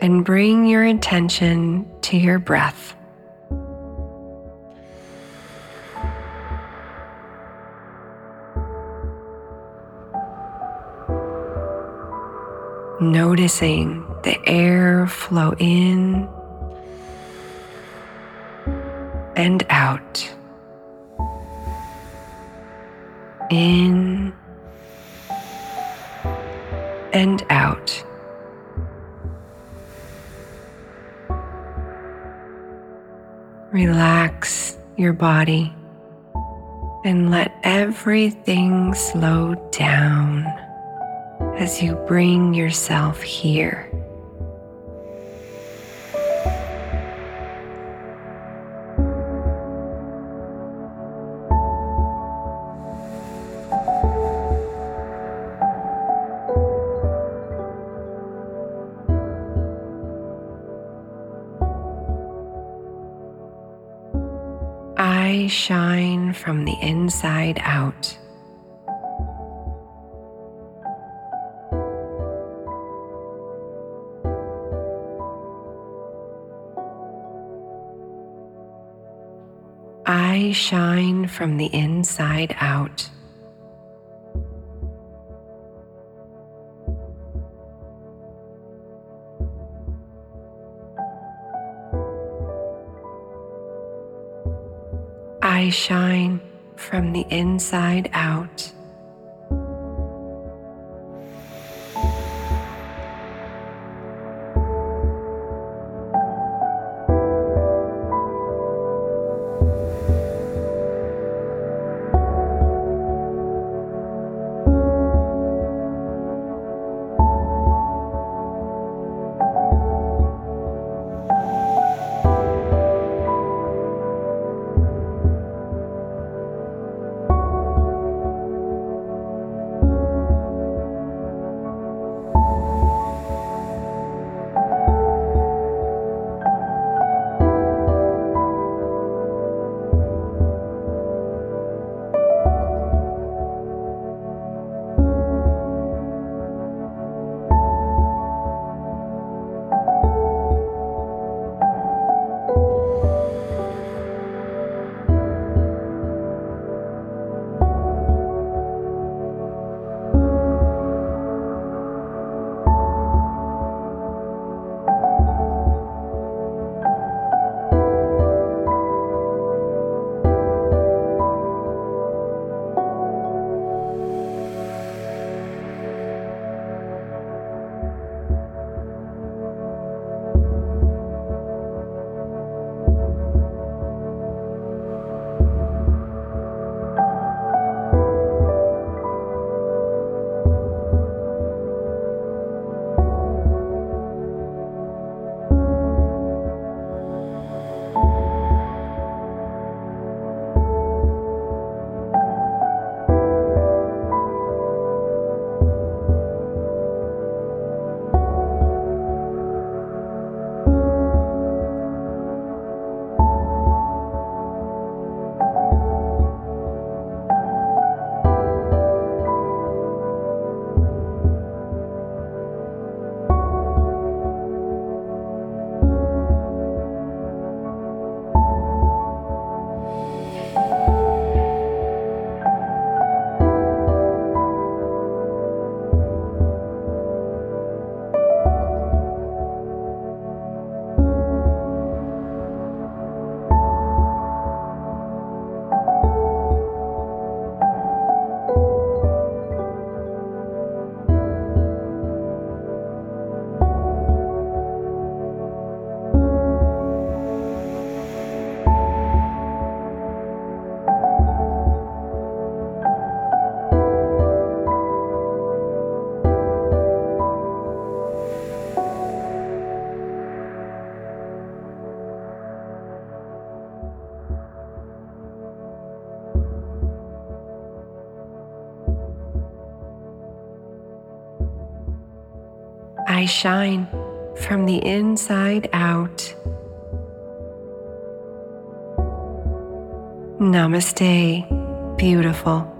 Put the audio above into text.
and bring your attention to your breath. Noticing the air flow in and out. In and out. Relax your body and let everything slow down as you bring yourself here. Shine from the inside out. I shine from the inside out. I shine from the inside out. I shine from the inside out. Namaste, beautiful.